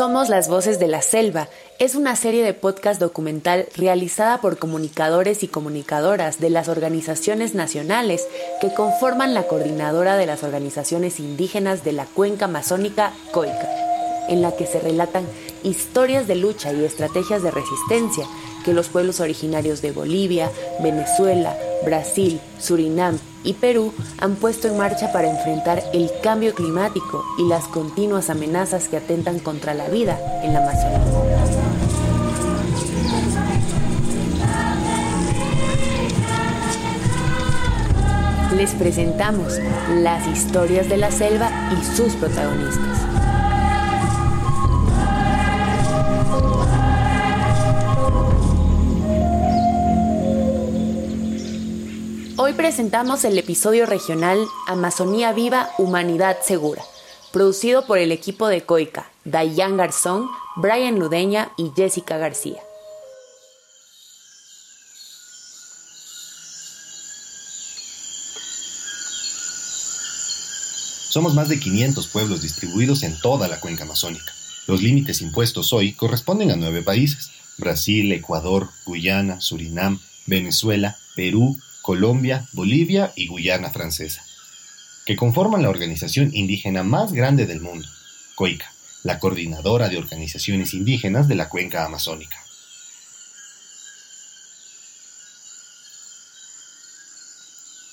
Somos las Voces de la Selva. Es una serie de podcast documental realizada por comunicadores y comunicadoras de las organizaciones nacionales que conforman la coordinadora de las organizaciones indígenas de la cuenca amazónica COICA, en la que se relatan historias de lucha y estrategias de resistencia que los pueblos originarios de Bolivia, Venezuela, Brasil, Surinam y Perú han puesto en marcha para enfrentar el cambio climático y las continuas amenazas que atentan contra la vida en la Amazonía. Les presentamos las historias de la selva y sus protagonistas. Hoy presentamos el episodio regional Amazonía Viva, Humanidad Segura, producido por el equipo de COICA, Dayan Garzón, Brian Ludeña y Jessica García. Somos más de 500 pueblos distribuidos en toda la cuenca amazónica. Los límites impuestos hoy corresponden a nueve países, Brasil, Ecuador, Guyana, Surinam, Venezuela, Perú, Colombia, Bolivia y Guyana Francesa, que conforman la organización indígena más grande del mundo, COICA, la coordinadora de organizaciones indígenas de la cuenca amazónica.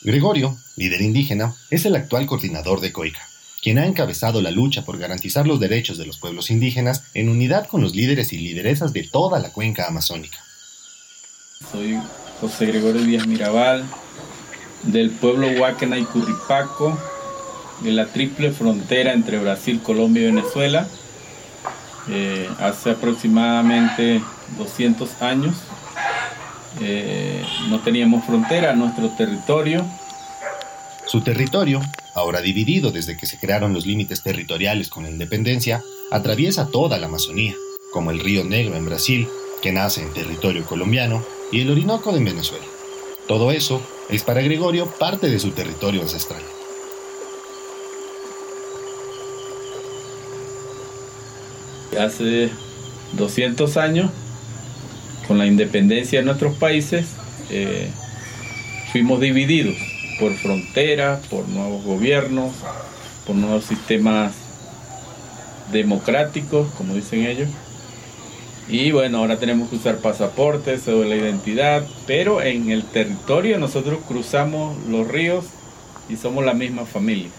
Gregorio, líder indígena, es el actual coordinador de COICA, quien ha encabezado la lucha por garantizar los derechos de los pueblos indígenas en unidad con los líderes y lideresas de toda la cuenca amazónica. Soy José Gregorio Díaz Mirabal, del pueblo Huáquena y Curripaco, de la triple frontera entre Brasil, Colombia y Venezuela, eh, hace aproximadamente 200 años. Eh, no teníamos frontera, nuestro territorio. Su territorio, ahora dividido desde que se crearon los límites territoriales con la independencia, atraviesa toda la Amazonía, como el río Negro en Brasil, que nace en territorio colombiano, y el Orinoco de Venezuela. Todo eso es para Gregorio parte de su territorio ancestral. Hace 200 años, con la independencia de nuestros países, eh, fuimos divididos por fronteras, por nuevos gobiernos, por nuevos sistemas democráticos, como dicen ellos. Y bueno, ahora tenemos que usar pasaportes, sobre la identidad, pero en el territorio nosotros cruzamos los ríos y somos la misma familia.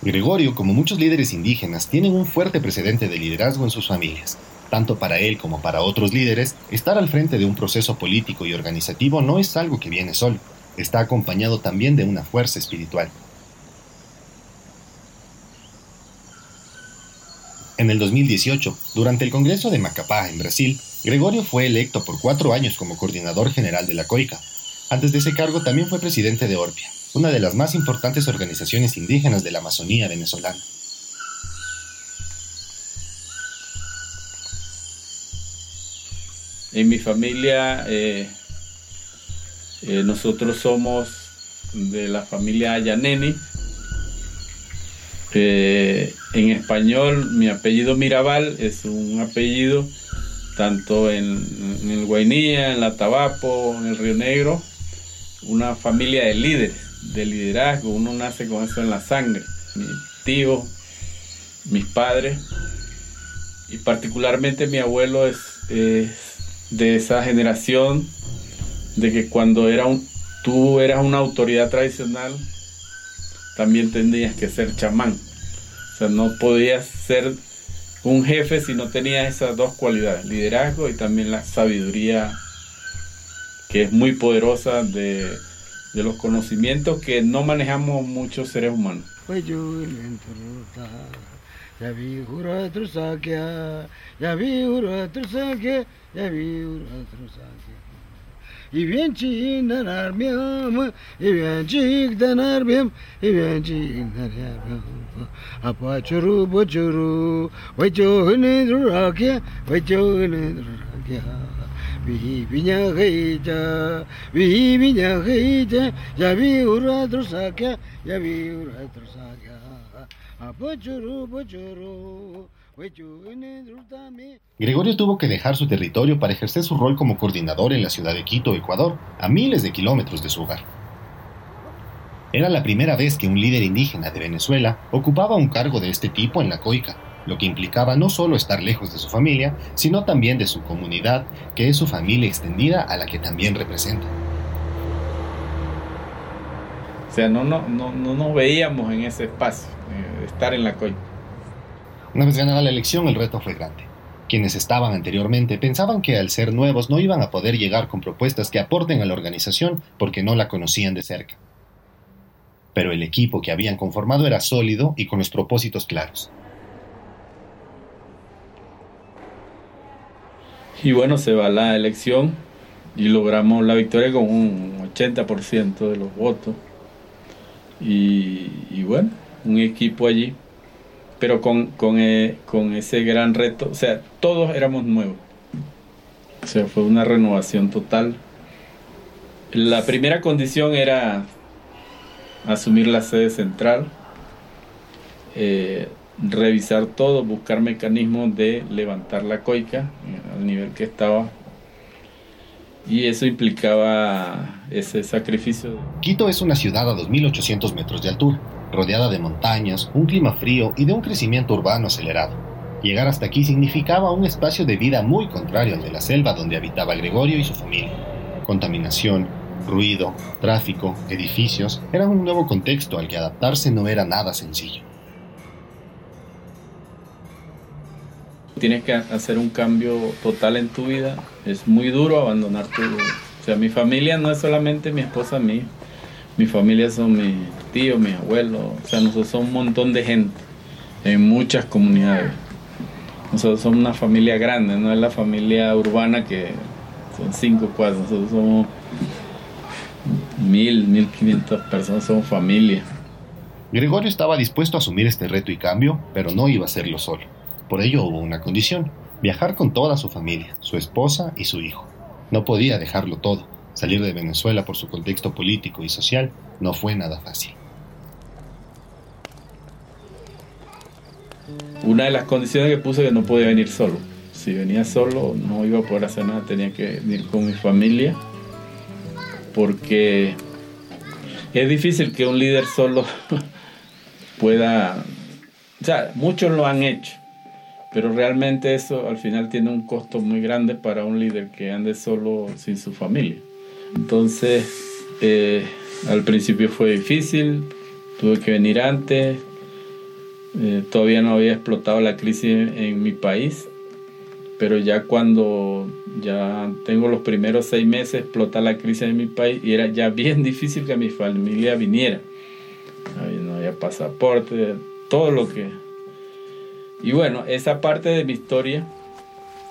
Gregorio, como muchos líderes indígenas, tienen un fuerte precedente de liderazgo en sus familias. Tanto para él como para otros líderes, estar al frente de un proceso político y organizativo no es algo que viene solo, está acompañado también de una fuerza espiritual. En el 2018, durante el Congreso de Macapá, en Brasil, Gregorio fue electo por cuatro años como coordinador general de la COICA. Antes de ese cargo también fue presidente de Orpia, una de las más importantes organizaciones indígenas de la Amazonía venezolana. En mi familia, eh, eh, nosotros somos de la familia Ayaneni, eh, en español, mi apellido Mirabal es un apellido tanto en, el Guainía, en la Tabapo, en el Río Negro, una familia de líderes, de liderazgo, uno nace con eso en la sangre. Mi tío, mis padres y particularmente mi abuelo es, de esa generación de que cuando era un, tú eras una autoridad tradicional, también tendrías que ser chamán. O sea, no podías ser un jefe si no tenías esas dos cualidades, liderazgo y también la sabiduría que es muy poderosa de, los conocimientos que no manejamos muchos seres humanos. İvencik dener miyamı, İvencik dener miyam, İvencik dener miyamı. Apa çuru bu çuru, ve çoğunu durakya, ve çoğunu durakya. Vihi binya gıyca, vihi binya gıyca, ya vi ura dursakya, ya vi ura dursakya. Apa çuru bu çuru, Gregorio tuvo que dejar su territorio para ejercer su rol como coordinador en la ciudad de Quito, Ecuador, a miles de kilómetros de su hogar. Era la primera vez que un líder indígena de Venezuela ocupaba un cargo de este tipo en la Coica, lo que implicaba no solo estar lejos de su familia, sino también de su comunidad, que es su familia extendida a la que también representa. O sea, no, no, no, no nos veíamos en ese espacio, eh, estar en la Coica. Una vez ganada la elección, el reto fue grande. Quienes estaban anteriormente pensaban que al ser nuevos no iban a poder llegar con propuestas que aporten a la organización porque no la conocían de cerca. Pero el equipo que habían conformado era sólido y con los propósitos claros. Y bueno, se va la elección y logramos la victoria con un 80% de los votos. Y, y bueno, un equipo allí pero con, con, eh, con ese gran reto, o sea, todos éramos nuevos. O sea, fue una renovación total. La primera condición era asumir la sede central, eh, revisar todo, buscar mecanismos de levantar la coica eh, al nivel que estaba. Y eso implicaba ese sacrificio. Quito es una ciudad a 2.800 metros de altura rodeada de montañas, un clima frío y de un crecimiento urbano acelerado. Llegar hasta aquí significaba un espacio de vida muy contrario al de la selva donde habitaba Gregorio y su familia. Contaminación, ruido, tráfico, edificios, eran un nuevo contexto al que adaptarse no era nada sencillo. Tienes que hacer un cambio total en tu vida. Es muy duro abandonar tu... O sea, mi familia no es solamente mi esposa, mí. Mi familia son mis tíos, mis abuelos, o sea, nosotros somos un montón de gente en muchas comunidades. Nosotros somos una familia grande, no es la familia urbana que son cinco, cuatro, nosotros somos mil, mil quinientas personas, somos familia. Gregorio estaba dispuesto a asumir este reto y cambio, pero no iba a hacerlo solo. Por ello hubo una condición, viajar con toda su familia, su esposa y su hijo. No podía dejarlo todo Salir de Venezuela por su contexto político y social no fue nada fácil. Una de las condiciones que puse que no podía venir solo. Si venía solo no iba a poder hacer nada, tenía que venir con mi familia porque es difícil que un líder solo pueda, o sea, muchos lo han hecho, pero realmente eso al final tiene un costo muy grande para un líder que ande solo sin su familia. Entonces, eh, al principio fue difícil, tuve que venir antes, eh, todavía no había explotado la crisis en, mi país, pero ya cuando ya tengo los primeros seis meses explota la crisis en mi país y era ya bien difícil que mi familia viniera. No había pasaporte, todo lo que... Y bueno, esa parte de mi historia,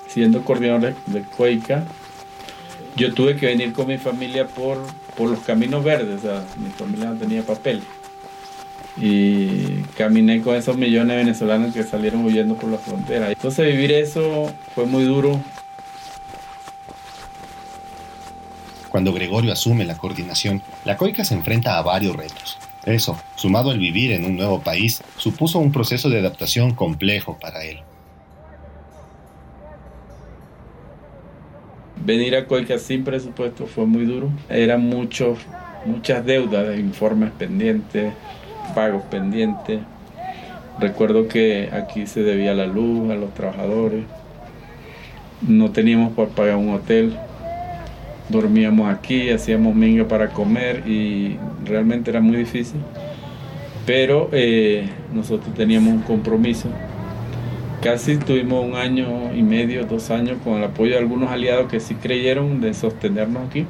siendo coordinador de, de yo tuve que venir con mi familia por, por los caminos verdes, o sea, mi familia no tenía papel. Y caminé con esos millones de venezolanos que salieron huyendo por la frontera. Entonces vivir eso fue muy duro. Cuando Gregorio asume la coordinación, la COICA se enfrenta a varios retos. Eso, sumado al vivir en un nuevo país, supuso un proceso de adaptación complejo para él. Venir a Coica sin presupuesto fue muy duro. Eran muchos, muchas deudas, informes pendientes, pagos pendientes. Recuerdo que aquí se debía la luz a los trabajadores. No teníamos para pagar un hotel. Dormíamos aquí, hacíamos minga para comer y realmente era muy difícil. Pero eh, nosotros teníamos un compromiso casi tuvimos un año y medio, dos años con el apoyo de algunos aliados que sí creyeron de sostenernos aquí.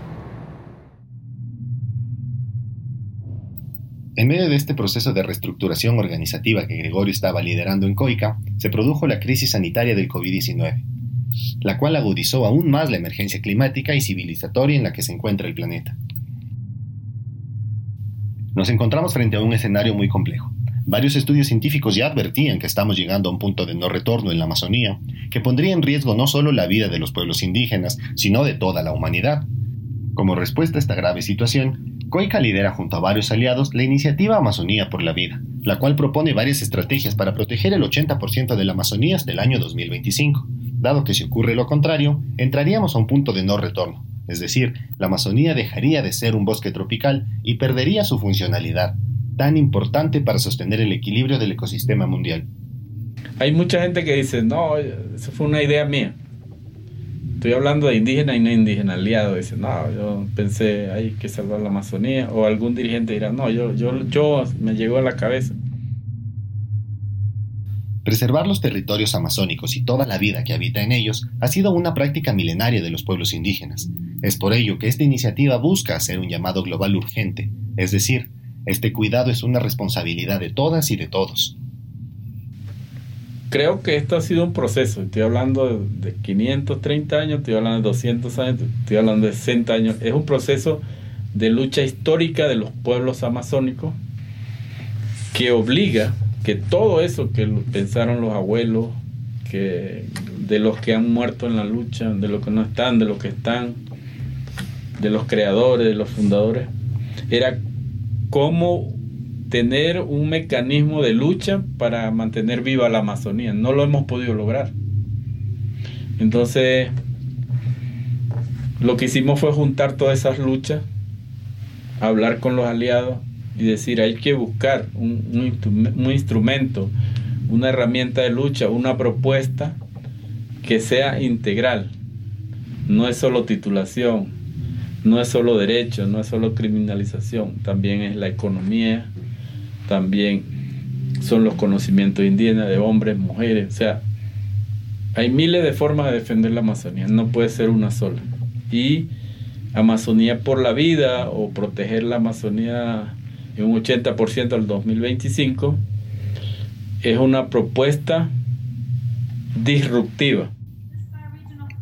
En medio de este proceso de reestructuración organizativa que Gregorio estaba liderando en COICA, se produjo la crisis sanitaria del COVID-19, la cual agudizó aún más la emergencia climática y civilizatoria en la que se encuentra el planeta. Nos encontramos frente a un escenario muy complejo. Varios estudios científicos ya advertían que estamos llegando a un punto de no retorno en la Amazonía, que pondría en riesgo no solo la vida de los pueblos indígenas, sino de toda la humanidad. Como respuesta a esta grave situación, COICA lidera junto a varios aliados la iniciativa Amazonía por la Vida, la cual propone varias estrategias para proteger el 80% de la Amazonía hasta el año 2025, dado que si ocurre lo contrario, entraríamos a un punto de no retorno, es decir, la Amazonía dejaría de ser un bosque tropical y perdería su funcionalidad, tan importante para sostener el equilibrio del ecosistema mundial. Hay mucha gente que dice, no, eso fue una idea mía. Estoy hablando de indígena y no indígena aliado. Dice, no, yo pensé, hay que salvar la Amazonía. O algún dirigente dirá, no, yo, yo, yo me llegó a la cabeza. Preservar los territorios amazónicos y toda la vida que habita en ellos ha sido una práctica milenaria de los pueblos indígenas. Es por ello que esta iniciativa busca hacer un llamado global urgente, es decir, este cuidado es una responsabilidad de todas y de todos creo que esto ha sido un proceso. Estoy hablando de, 530 años, estoy hablando de 200 años, estoy hablando de 60 años. Es un proceso de lucha histórica de los pueblos amazónicos que obliga que todo eso que pensaron los abuelos, que de los que han muerto en la lucha, de los que no están, de los que están, de los creadores, de los fundadores, era cómo tener un mecanismo de lucha para mantener viva la Amazonía. No lo hemos podido lograr. Entonces, lo que hicimos fue juntar todas esas luchas, hablar con los aliados y decir, hay que buscar un, instrumento, una herramienta de lucha, una propuesta que sea integral. No es solo titulación, no es solo derecho, no es solo criminalización, también es la economía, también son los conocimientos indígenas de hombres, mujeres, o sea, hay miles de formas de defender la Amazonía, no puede ser una sola. Y Amazonía por la vida o proteger la Amazonía en un 80% al 2025 es una propuesta disruptiva.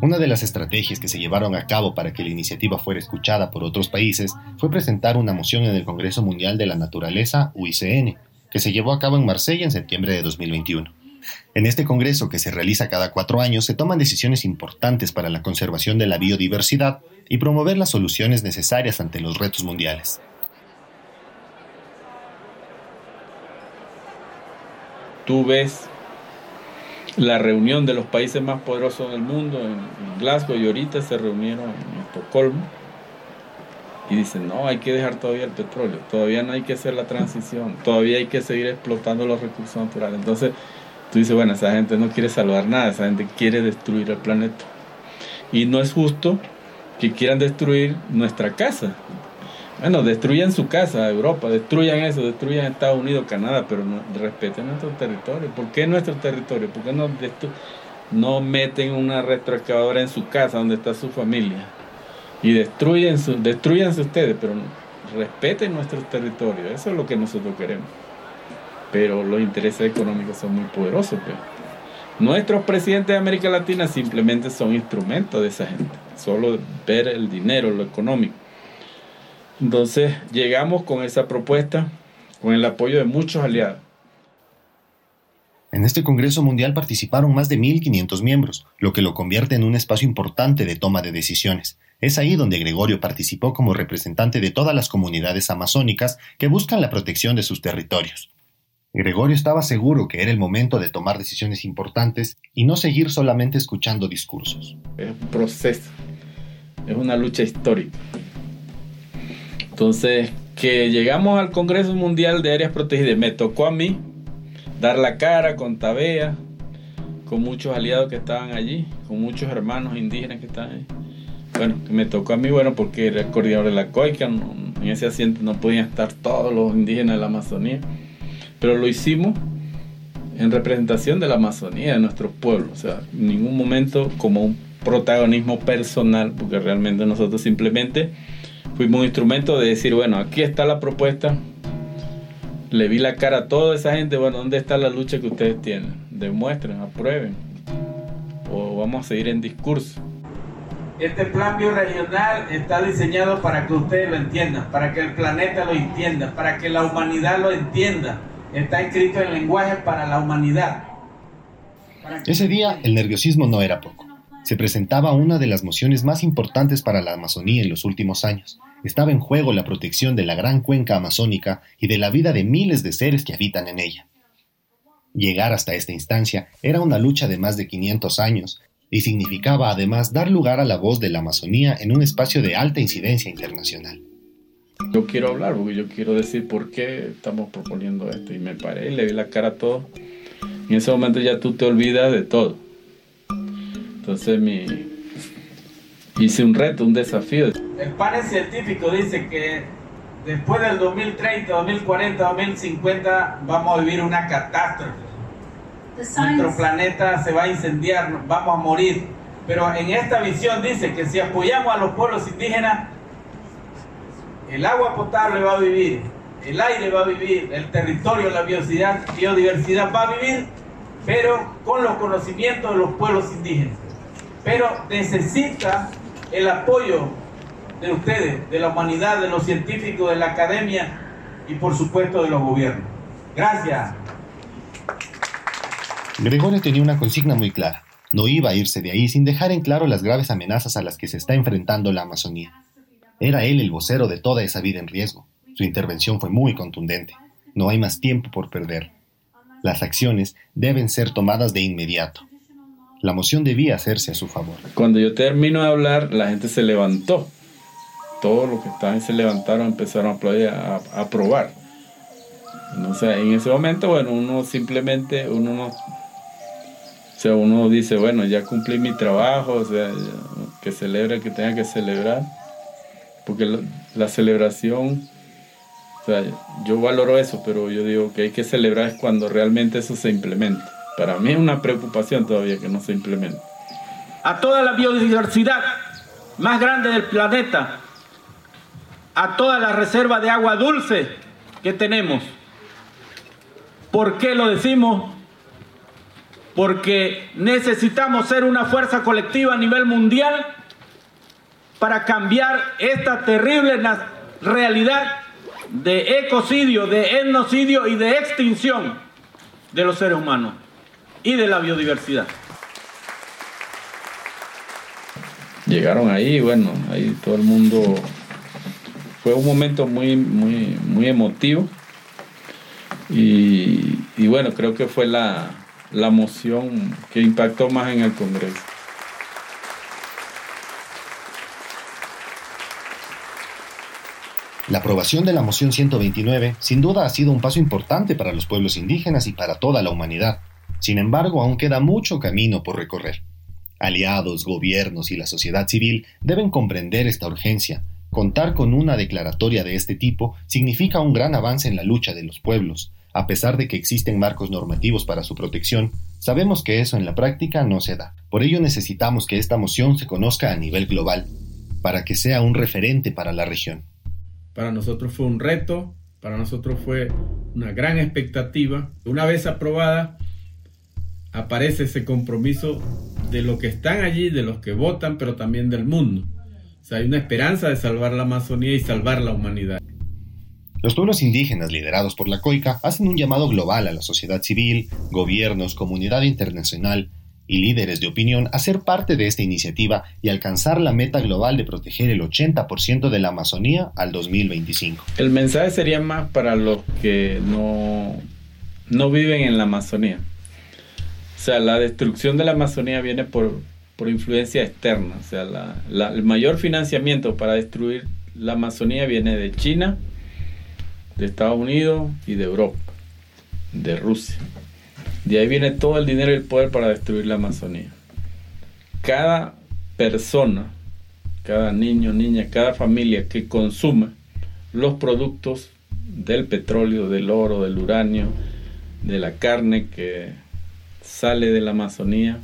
Una de las estrategias que se llevaron a cabo para que la iniciativa fuera escuchada por otros países fue presentar una moción en el Congreso Mundial de la Naturaleza, UICN, que se llevó a cabo en Marsella en septiembre de 2021. En este Congreso, que se realiza cada cuatro años, se toman decisiones importantes para la conservación de la biodiversidad y promover las soluciones necesarias ante los retos mundiales. Tú ves la reunión de los países más poderosos del mundo en, Glasgow y ahorita se reunieron en Estocolmo y dicen, no, hay que dejar todavía el petróleo, todavía no hay que hacer la transición, todavía hay que seguir explotando los recursos naturales. Entonces tú dices, bueno, esa gente no quiere salvar nada, esa gente quiere destruir el planeta. Y no es justo que quieran destruir nuestra casa, bueno, destruyan su casa, Europa, destruyan eso, destruyan Estados Unidos, Canadá, pero no, respeten nuestro territorio. ¿Por qué nuestro territorio? ¿Por qué no, meten una retroexcavadora en su casa donde está su familia? Y destruyen su, destruyanse ustedes, pero respeten nuestro territorio. Eso es lo que nosotros queremos. Pero los intereses económicos son muy poderosos. Pero nuestros presidentes de América Latina simplemente son instrumentos de esa gente. Solo ver el dinero, lo económico. Entonces llegamos con esa propuesta, con el apoyo de muchos aliados. En este Congreso Mundial participaron más de 1.500 miembros, lo que lo convierte en un espacio importante de toma de decisiones. Es ahí donde Gregorio participó como representante de todas las comunidades amazónicas que buscan la protección de sus territorios. Gregorio estaba seguro que era el momento de tomar decisiones importantes y no seguir solamente escuchando discursos. Es un proceso, es una lucha histórica. Entonces, que llegamos al Congreso Mundial de Áreas Protegidas, me tocó a mí dar la cara con Tabea, con muchos aliados que estaban allí, con muchos hermanos indígenas que estaban allí. Bueno, me tocó a mí, bueno, porque era el coordinador de la COICA, en ese asiento no podían estar todos los indígenas de la Amazonía, pero lo hicimos en representación de la Amazonía, de nuestro pueblo, o sea, en ningún momento como un protagonismo personal, porque realmente nosotros simplemente fuimos un instrumento de decir, bueno, aquí está la propuesta, le vi la cara a toda esa gente, bueno, ¿dónde está la lucha que ustedes tienen? Demuestren, aprueben, o vamos a seguir en discurso. Este plan bioregional está diseñado para que ustedes lo entiendan, para que el planeta lo entienda, para que la humanidad lo entienda. Está escrito en lenguaje para la humanidad. Ese día el nerviosismo no era poco. se presentaba una de las mociones más importantes para la Amazonía en los últimos años. Estaba en juego la protección de la gran cuenca amazónica y de la vida de miles de seres que habitan en ella. Llegar hasta esta instancia era una lucha de más de 500 años y significaba además dar lugar a la voz de la Amazonía en un espacio de alta incidencia internacional. Yo quiero hablar porque yo quiero decir por qué estamos proponiendo esto y me paré y le vi la cara a todo. En ese momento ya tú te olvidas de todo entonces mi, hice un reto, un desafío. El panel científico dice que después del 2030, 2040, 2050 vamos a vivir una catástrofe. Nuestro planeta se va a incendiar, vamos a morir. Pero en esta visión dice que si apoyamos a los pueblos indígenas, el agua potable va a vivir, el aire va a vivir, el territorio, la biodiversidad, biodiversidad va a vivir, pero con los conocimientos de los pueblos indígenas pero necesita el apoyo de ustedes, de la humanidad, de los científicos, de la academia y por supuesto de los gobiernos. Gracias. Gregorio tenía una consigna muy clara. No iba a irse de ahí sin dejar en claro las graves amenazas a las que se está enfrentando la Amazonía. Era él el vocero de toda esa vida en riesgo. Su intervención fue muy contundente. No hay más tiempo por perder. Las acciones deben ser tomadas de inmediato. La moción debía hacerse a su favor. Cuando yo termino de hablar, la gente se levantó. Todos los que estaban se levantaron, empezaron a aplaudir, a, aprobar. en ese momento, bueno, uno simplemente, uno no, o sea, uno dice, bueno, ya cumplí mi trabajo, o sea, que celebre el que tenga que celebrar, porque la, la, celebración, o sea, yo valoro eso, pero yo digo que hay que celebrar es cuando realmente eso se implementa. Para mí es una preocupación todavía que no se implemente. A toda la biodiversidad más grande del planeta, a toda la reserva de agua dulce que tenemos. ¿Por qué lo decimos? Porque necesitamos ser una fuerza colectiva a nivel mundial para cambiar esta terrible realidad de ecocidio, de etnocidio y de extinción de los seres humanos y de la biodiversidad. Llegaron ahí, bueno, ahí todo el mundo fue un momento muy, muy, muy emotivo. Y, bueno, creo que fue la, la moción que impactó más en el Congreso. La aprobación de la moción 129 sin duda ha sido un paso importante para los pueblos indígenas y para toda la humanidad. Sin embargo, aún queda mucho camino por recorrer. Aliados, gobiernos y la sociedad civil deben comprender esta urgencia. Contar con una declaratoria de este tipo significa un gran avance en la lucha de los pueblos. A pesar de que existen marcos normativos para su protección, sabemos que eso en la práctica no se da. Por ello necesitamos que esta moción se conozca a nivel global, para que sea un referente para la región. Para nosotros fue un reto, para nosotros fue una gran expectativa. Una vez aprobada, aparece ese compromiso de los que están allí, de los que votan, pero también del mundo. O sea, hay una esperanza de salvar la Amazonía y salvar la humanidad. Los pueblos indígenas liderados por la COICA hacen un llamado global a la sociedad civil, gobiernos, comunidad internacional y líderes de opinión a ser parte de esta iniciativa y alcanzar la meta global de proteger el 80% de la Amazonía al 2025. El mensaje sería más para los que no, no viven en la Amazonía. O sea, la destrucción de la Amazonía viene por, influencia externa. O sea, el mayor financiamiento para destruir la Amazonía viene de China, de Estados Unidos y de Europa, de Rusia. De ahí viene todo el dinero y el poder para destruir la Amazonía. Cada persona, cada niño, niña, cada familia que consume los productos del petróleo, del oro, del uranio, de la carne que sale de la Amazonía,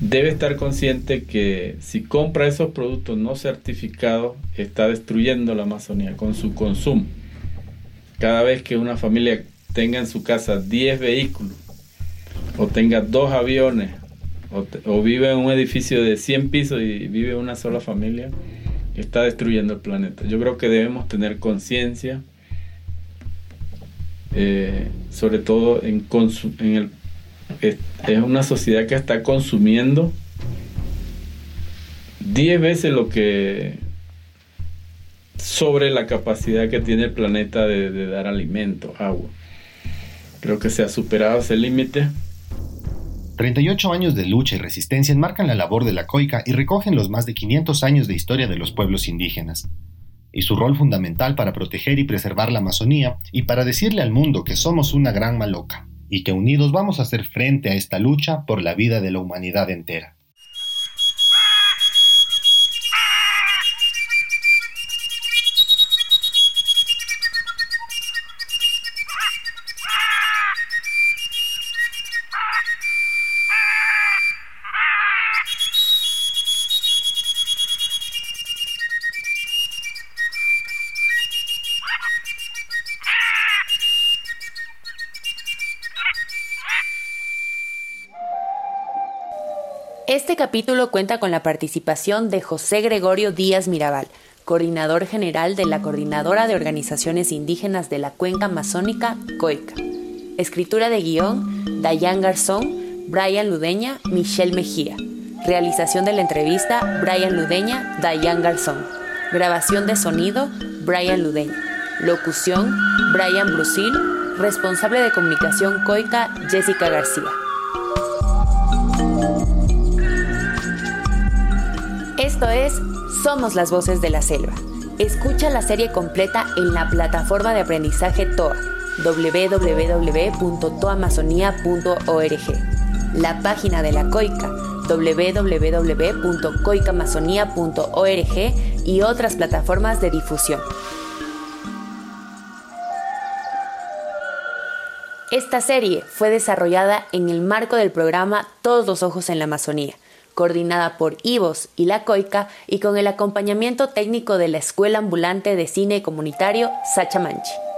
debe estar consciente que si compra esos productos no certificados, está destruyendo la Amazonía con su consumo. Cada vez que una familia tenga en su casa 10 vehículos, o tenga dos aviones, o, vive en un edificio de 100 pisos y vive una sola familia, está destruyendo el planeta. Yo creo que debemos tener conciencia, eh, sobre todo en, en el es, una sociedad que está consumiendo 10 veces lo que sobre la capacidad que tiene el planeta de, de dar alimento, agua. Creo que se ha superado ese límite. 38 años de lucha y resistencia enmarcan la labor de la COICA y recogen los más de 500 años de historia de los pueblos indígenas, y su rol fundamental para proteger y preservar la Amazonía y para decirle al mundo que somos una gran maloca y que unidos vamos a hacer frente a esta lucha por la vida de la humanidad entera. Este capítulo cuenta con la participación de José Gregorio Díaz Mirabal, coordinador general de la Coordinadora de Organizaciones Indígenas de la Cuenca Amazónica, COICA. Escritura de guion, Dayan Garzón, Brian Ludeña, Michelle Mejía. Realización de la entrevista, Brian Ludeña, Dayan Garzón. Grabación de sonido, Brian Ludeña. Locución, Brian Brusil. Responsable de comunicación COICA, Jessica García. Esto es Somos las Voces de la Selva. Escucha la serie completa en la plataforma de aprendizaje TOA, www.toamazonia.org, la página de la COICA, www.coicamazonía.org y otras plataformas de difusión. Esta serie fue desarrollada en el marco del programa Todos los Ojos en la Amazonía coordinada por IVOS y La Coica y con el acompañamiento técnico de la Escuela Ambulante de Cine Comunitario Sacha Manchi.